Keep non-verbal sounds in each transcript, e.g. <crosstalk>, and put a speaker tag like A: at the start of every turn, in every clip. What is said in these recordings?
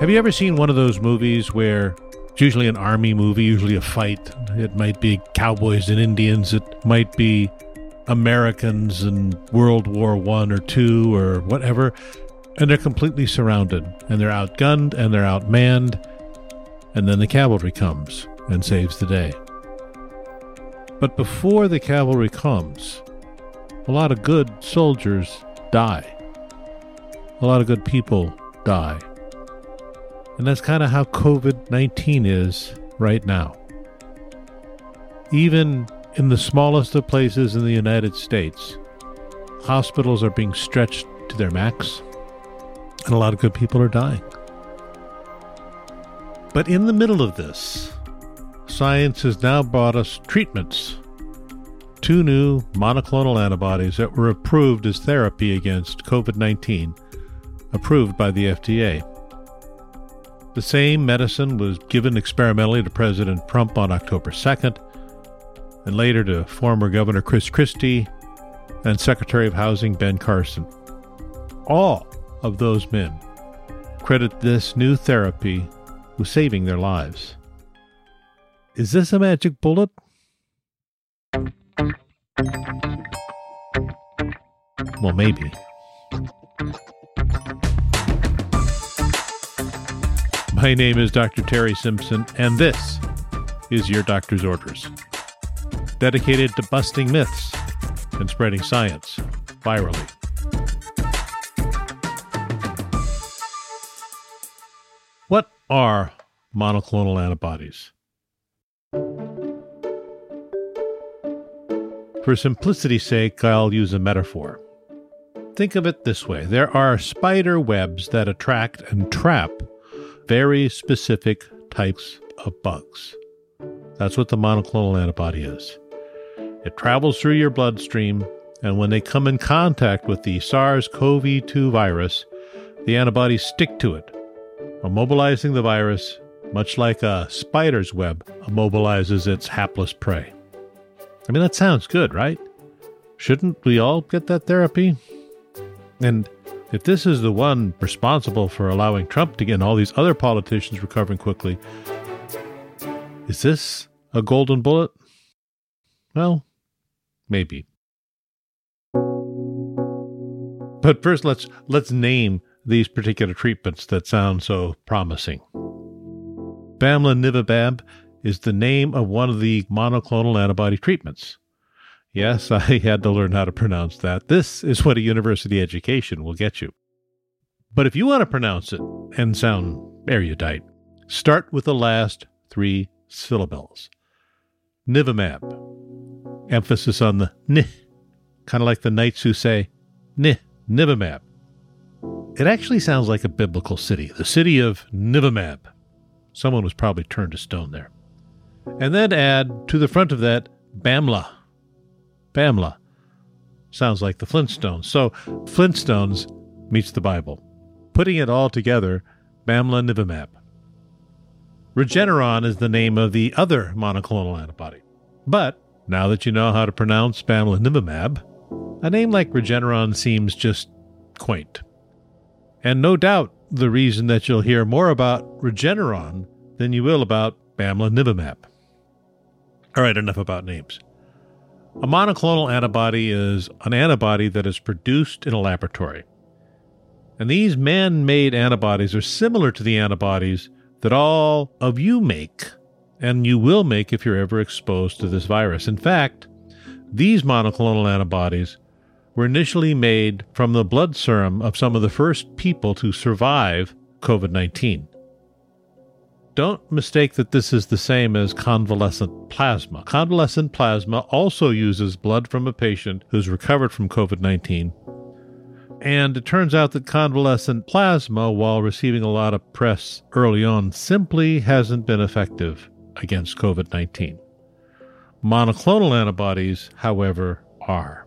A: Have you ever seen one of those movies where it's usually an army movie, usually a fight? It might be cowboys and Indians, it might be Americans in World War One or two or whatever, and they're completely surrounded and they're outgunned and they're outmanned, and then the cavalry comes and saves the day. But before the cavalry comes, a lot of good soldiers die. A lot of good people die. And that's kind of how COVID 19 is right now. Even in the smallest of places in the United States, hospitals are being stretched to their max, and a lot of good people are dying. But in the middle of this, science has now brought us treatments. Two new monoclonal antibodies that were approved as therapy against COVID 19, approved by the FDA. The same medicine was given experimentally to President Trump on October 2nd, and later to former Governor Chris Christie and Secretary of Housing Ben Carson. All of those men credit this new therapy with saving their lives. Is this a magic bullet? Well, maybe. My name is Dr. Terry Simpson, and this is Your Doctor's Orders, dedicated to busting myths and spreading science virally. What are monoclonal antibodies? For simplicity's sake, I'll use a metaphor. Think of it this way there are spider webs that attract and trap very specific types of bugs. That's what the monoclonal antibody is. It travels through your bloodstream, and when they come in contact with the SARS CoV 2 virus, the antibodies stick to it, immobilizing the virus, much like a spider's web immobilizes its hapless prey. I mean, that sounds good, right? Shouldn't we all get that therapy? And if this is the one responsible for allowing Trump to get and all these other politicians recovering quickly, is this a golden bullet? Well, maybe. But first let's let's name these particular treatments that sound so promising. Bamlanivimab is the name of one of the monoclonal antibody treatments. Yes, <laughs> I had to learn how to pronounce that. This is what a university education will get you. But if you want to pronounce it and sound erudite, start with the last three syllables. Nivimab. Emphasis on the n, kind of like the knights who say n, Nivimab. It actually sounds like a biblical city, the city of Nivimab. Someone was probably turned to stone there. And then add to the front of that Bamla. Bamla. Sounds like the Flintstones. So Flintstones meets the Bible. Putting it all together, Bamlanivimab. Regeneron is the name of the other monoclonal antibody. But now that you know how to pronounce Bamlanivimab, a name like Regeneron seems just quaint. And no doubt the reason that you'll hear more about Regeneron than you will about Bamlanivimab. All right, enough about names. A monoclonal antibody is an antibody that is produced in a laboratory. And these man made antibodies are similar to the antibodies that all of you make, and you will make if you're ever exposed to this virus. In fact, these monoclonal antibodies were initially made from the blood serum of some of the first people to survive COVID 19. Don't mistake that this is the same as convalescent plasma. Convalescent plasma also uses blood from a patient who's recovered from COVID 19. And it turns out that convalescent plasma, while receiving a lot of press early on, simply hasn't been effective against COVID 19. Monoclonal antibodies, however, are.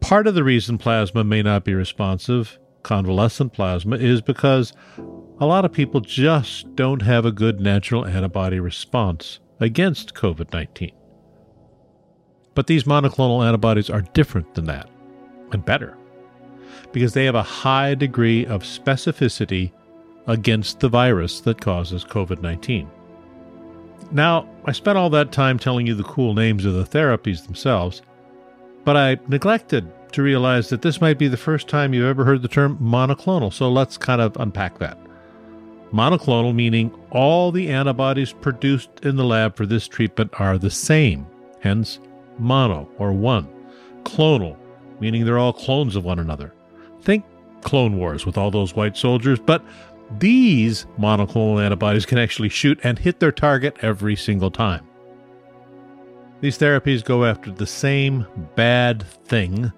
A: Part of the reason plasma may not be responsive, convalescent plasma, is because a lot of people just don't have a good natural antibody response against COVID 19. But these monoclonal antibodies are different than that, and better, because they have a high degree of specificity against the virus that causes COVID 19. Now, I spent all that time telling you the cool names of the therapies themselves, but I neglected to realize that this might be the first time you've ever heard the term monoclonal, so let's kind of unpack that. Monoclonal meaning all the antibodies produced in the lab for this treatment are the same, hence mono or one. Clonal, meaning they're all clones of one another. Think Clone Wars with all those white soldiers, but these monoclonal antibodies can actually shoot and hit their target every single time. These therapies go after the same bad thing,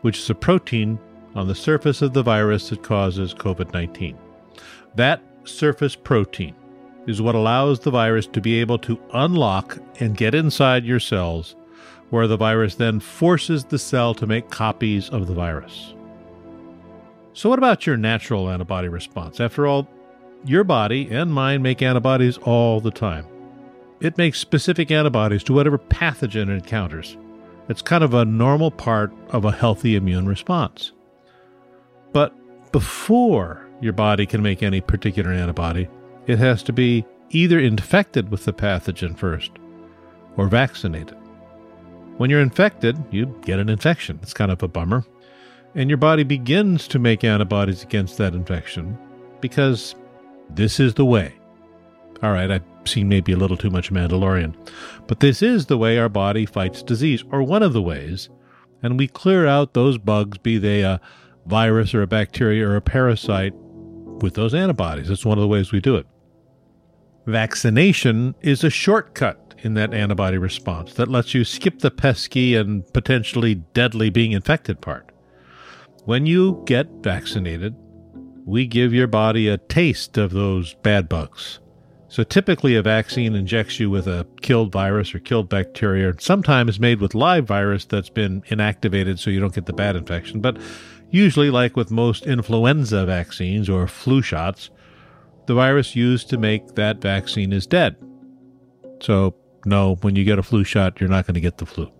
A: which is a protein on the surface of the virus that causes COVID 19. That surface protein is what allows the virus to be able to unlock and get inside your cells, where the virus then forces the cell to make copies of the virus. So, what about your natural antibody response? After all, your body and mine make antibodies all the time. It makes specific antibodies to whatever pathogen it encounters. It's kind of a normal part of a healthy immune response. But before your body can make any particular antibody, it has to be either infected with the pathogen first or vaccinated. When you're infected, you get an infection. It's kind of a bummer and your body begins to make antibodies against that infection because this is the way. All right, I've seen maybe a little too much Mandalorian, but this is the way our body fights disease, or one of the ways, and we clear out those bugs, be they a virus or a bacteria or a parasite, with those antibodies. That's one of the ways we do it. Vaccination is a shortcut in that antibody response that lets you skip the pesky and potentially deadly being infected part. When you get vaccinated, we give your body a taste of those bad bugs. So typically, a vaccine injects you with a killed virus or killed bacteria, sometimes made with live virus that's been inactivated so you don't get the bad infection. But usually, like with most influenza vaccines or flu shots, the virus used to make that vaccine is dead. So, no, when you get a flu shot, you're not going to get the flu.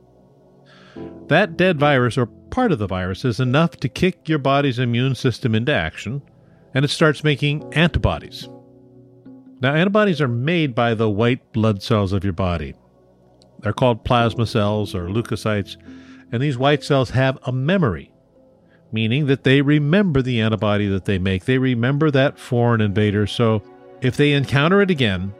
A: That dead virus or part of the virus is enough to kick your body's immune system into action, and it starts making antibodies. Now, antibodies are made by the white blood cells of your body. They're called plasma cells or leukocytes, and these white cells have a memory, meaning that they remember the antibody that they make. They remember that foreign invader, so if they encounter it again,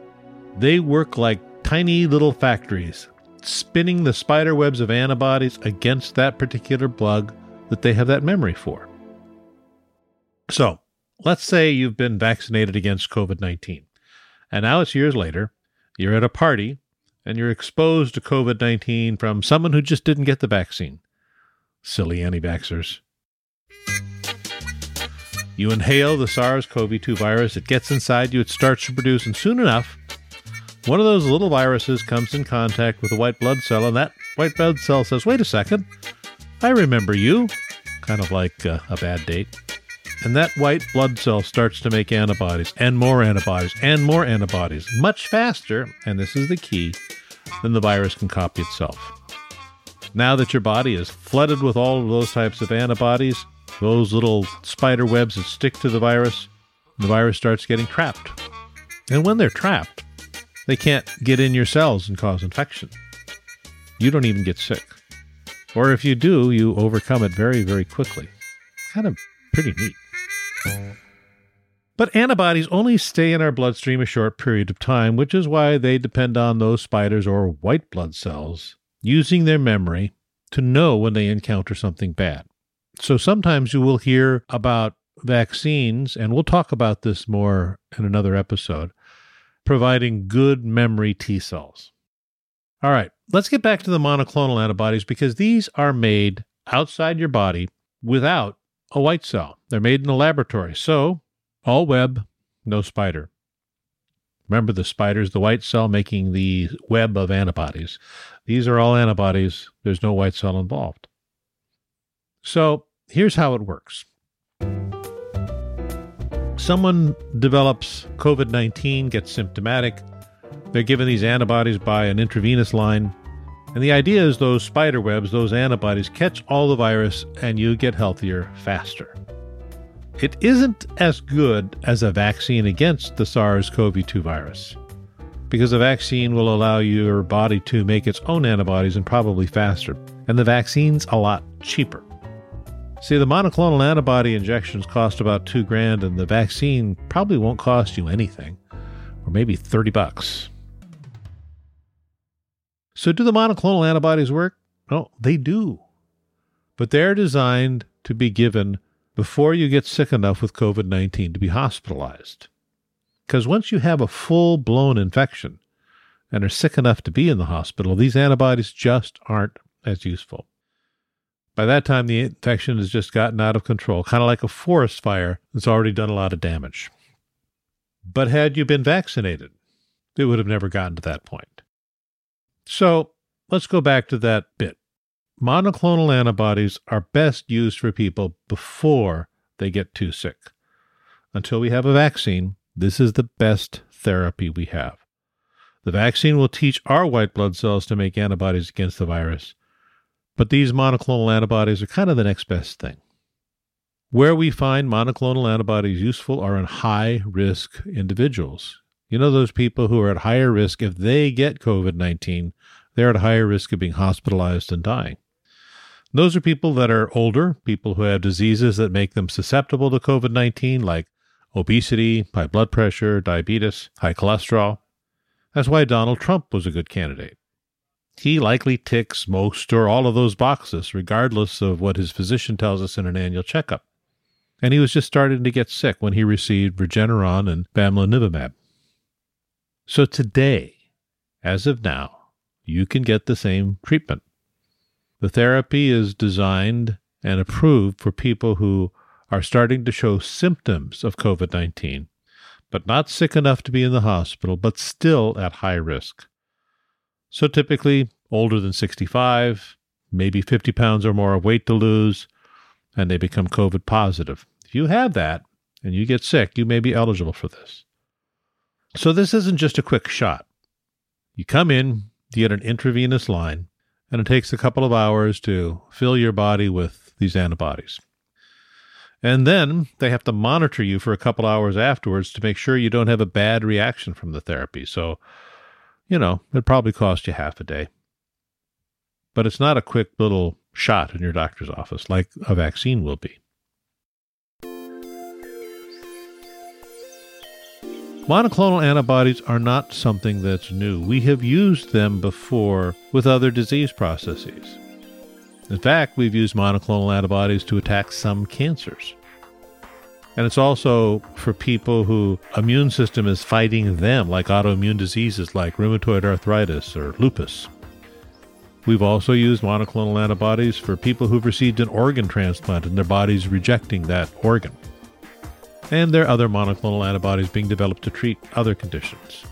A: they work like tiny little factories spinning the spider webs of antibodies against that particular bug that they have that memory for. So, let's say you've been vaccinated against COVID 19, and now it's years later, you're at a party, and you're exposed to COVID 19 from someone who just didn't get the vaccine. Silly anti vaxxers. You inhale the SARS CoV 2 virus, it gets inside you, it starts to produce, and soon enough, one of those little viruses comes in contact with a white blood cell, and that white blood cell says, Wait a second, I remember you. Kind of like uh, a bad date. And that white blood cell starts to make antibodies, and more antibodies, and more antibodies, much faster, and this is the key, than the virus can copy itself. Now that your body is flooded with all of those types of antibodies, those little spider webs that stick to the virus, the virus starts getting trapped. And when they're trapped, they can't get in your cells and cause infection. You don't even get sick. Or if you do, you overcome it very, very quickly. Kind of pretty neat. But antibodies only stay in our bloodstream a short period of time, which is why they depend on those spiders or white blood cells using their memory to know when they encounter something bad. So sometimes you will hear about vaccines, and we'll talk about this more in another episode, providing good memory T cells. All right, let's get back to the monoclonal antibodies because these are made outside your body without a white cell. They're made in a laboratory. So, all web, no spider. Remember the spider's the white cell making the web of antibodies. These are all antibodies. There's no white cell involved. So, here's how it works someone develops COVID 19, gets symptomatic, they're given these antibodies by an intravenous line. And the idea is those spider webs, those antibodies, catch all the virus and you get healthier faster. it isn't as good as a vaccine against the SARS CoV 2 virus because a vaccine will allow your body to make its own antibodies and probably faster. And the vaccine's a lot cheaper. See, the monoclonal antibody injections cost about two grand, and the vaccine probably won't cost you anything, or maybe 30 bucks. So, do the monoclonal antibodies work? Oh, they do. But they're designed to be given before you get sick enough with COVID 19 to be hospitalized. Because once you have a full blown infection and are sick enough to be in the hospital, these antibodies just aren't as useful. By that time, the infection has just gotten out of control, kind of like a forest fire that's already done a lot of damage. But had you been vaccinated, it would have never gotten to that point. So let's go back to that bit. Monoclonal antibodies are best used for people before they get too sick. Until we have a vaccine, this is the best therapy we have. The vaccine will teach our white blood cells to make antibodies against the virus, but these monoclonal antibodies are kind of the next best thing. Where we find monoclonal antibodies useful are in high risk individuals. You know, those people who are at higher risk, if they get COVID 19, they're at higher risk of being hospitalized and dying. Those are people that are older, people who have diseases that make them susceptible to COVID 19, like obesity, high blood pressure, diabetes, high cholesterol. That's why Donald Trump was a good candidate. He likely ticks most or all of those boxes, regardless of what his physician tells us in an annual checkup. And he was just starting to get sick when he received Regeneron and bamlanivimab. So today, as of now, you can get the same treatment. The therapy is designed and approved for people who are starting to show symptoms of COVID 19, but not sick enough to be in the hospital, but still at high risk. So typically older than 65, maybe 50 pounds or more of weight to lose, and they become COVID positive. If you have that and you get sick, you may be eligible for this. So this isn't just a quick shot. You come in, you get an intravenous line, and it takes a couple of hours to fill your body with these antibodies. And then they have to monitor you for a couple hours afterwards to make sure you don't have a bad reaction from the therapy. So, you know, it probably cost you half a day. But it's not a quick little shot in your doctor's office like a vaccine will be. Monoclonal antibodies are not something that's new. We have used them before with other disease processes. In fact, we've used monoclonal antibodies to attack some cancers. And it's also for people who immune system is fighting them, like autoimmune diseases like rheumatoid arthritis or lupus. We've also used monoclonal antibodies for people who've received an organ transplant and their body's rejecting that organ. And there are other monoclonal antibodies being developed to treat other conditions.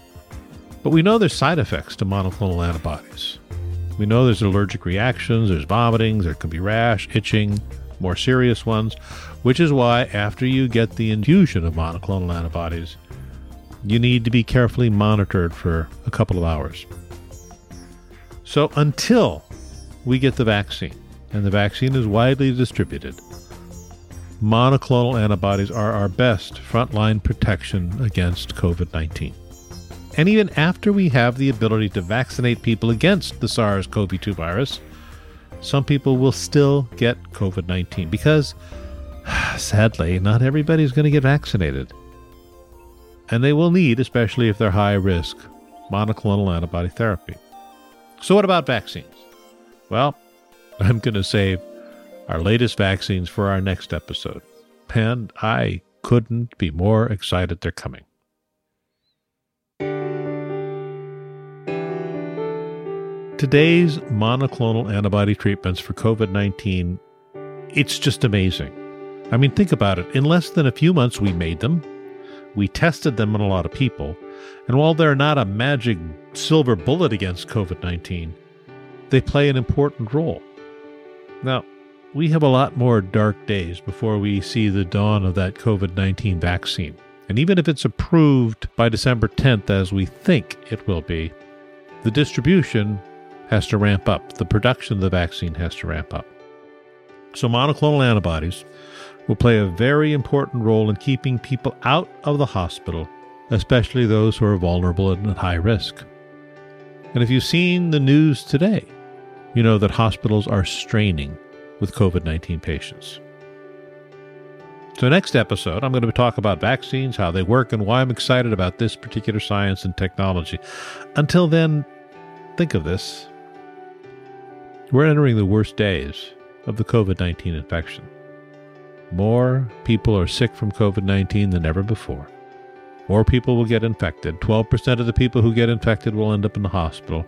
A: But we know there's side effects to monoclonal antibodies. We know there's allergic reactions, there's vomiting, there can be rash, itching, more serious ones, which is why after you get the infusion of monoclonal antibodies, you need to be carefully monitored for a couple of hours. So until we get the vaccine, and the vaccine is widely distributed, monoclonal antibodies are our best frontline protection against COVID 19. And even after we have the ability to vaccinate people against the SARS CoV 2 virus, some people will still get COVID 19 because, <sighs> sadly, not everybody's going to get vaccinated. And they will need, especially if they're high risk, monoclonal antibody therapy. So, what about vaccines? Well, <laughs> I'm going to save our latest vaccines for our next episode. And I couldn't be more excited they're coming. Today's monoclonal antibody treatments for COVID 19, it's just amazing. I mean, think about it. In less than a few months, we made them, we tested them on a lot of people, and while they're not a magic silver bullet against COVID 19, they play an important role. Now, we have a lot more dark days before we see the dawn of that COVID 19 vaccine. And even if it's approved by December 10th, as we think it will be, the distribution has to ramp up. The production of the vaccine has to ramp up. So, monoclonal antibodies will play a very important role in keeping people out of the hospital, especially those who are vulnerable and at high risk. And if you've seen the news today, you know that hospitals are straining with COVID 19 patients. So, next episode, I'm going to talk about vaccines, how they work, and why I'm excited about this particular science and technology. Until then, think of this. We're entering the worst days of the COVID 19 infection. More people are sick from COVID 19 than ever before. More people will get infected. 12% of the people who get infected will end up in the hospital.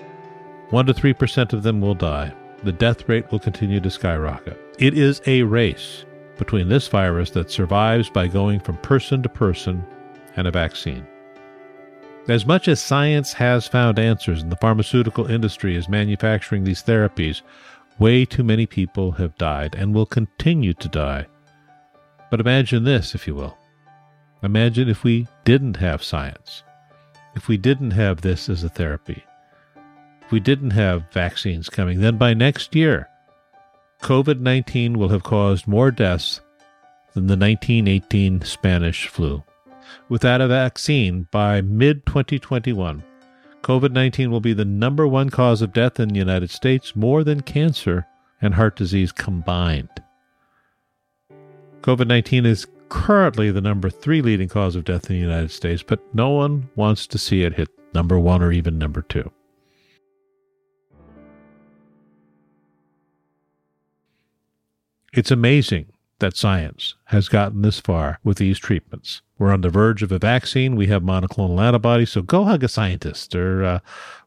A: 1 to 3% of them will die. The death rate will continue to skyrocket. It is a race between this virus that survives by going from person to person and a vaccine. As much as science has found answers and the pharmaceutical industry is manufacturing these therapies, way too many people have died and will continue to die. But imagine this, if you will. Imagine if we didn't have science, if we didn't have this as a therapy, if we didn't have vaccines coming, then by next year, COVID 19 will have caused more deaths than the 1918 Spanish flu. Without a vaccine, by mid 2021, COVID 19 will be the number one cause of death in the United States, more than cancer and heart disease combined. COVID 19 is currently the number three leading cause of death in the United States, but no one wants to see it hit number one or even number two. It's amazing that science has gotten this far with these treatments. We're on the verge of a vaccine. We have monoclonal antibodies. So go hug a scientist or, uh,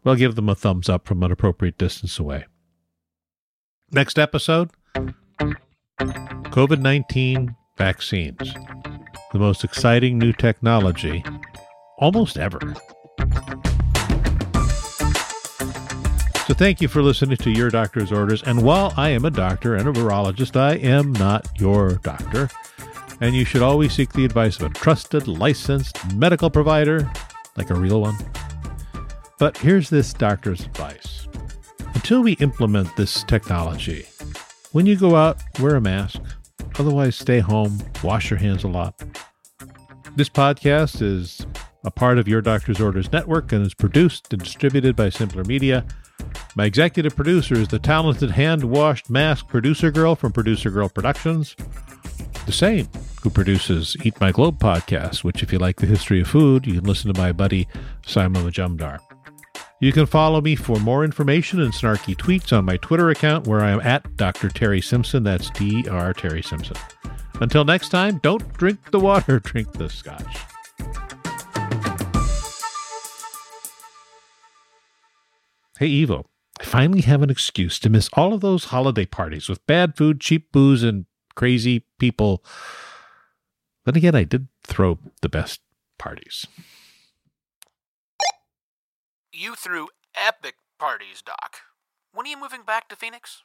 A: well, give them a thumbs up from an appropriate distance away. Next episode COVID 19 vaccines. The most exciting new technology almost ever. So thank you for listening to Your Doctor's Orders. And while I am a doctor and a virologist, I am not your doctor. And you should always seek the advice of a trusted, licensed medical provider, like a real one. But here's this doctor's advice. Until we implement this technology, when you go out, wear a mask. Otherwise, stay home, wash your hands a lot. This podcast is a part of Your Doctor's Orders Network and is produced and distributed by Simpler Media. My executive producer is the talented hand washed mask producer girl from Producer Girl Productions, the same who produces Eat My Globe podcast, which, if you like the history of food, you can listen to my buddy Simon Majumdar. You can follow me for more information and snarky tweets on my Twitter account where I am at Dr. Terry Simpson. That's D R Terry Simpson. Until next time, don't drink the water, <laughs> drink the scotch. Hey, Evo. I finally have an excuse to miss all of those holiday parties with bad food, cheap booze, and crazy people. Then again, I did throw the best parties.
B: You threw epic parties, Doc. When are you moving back to Phoenix?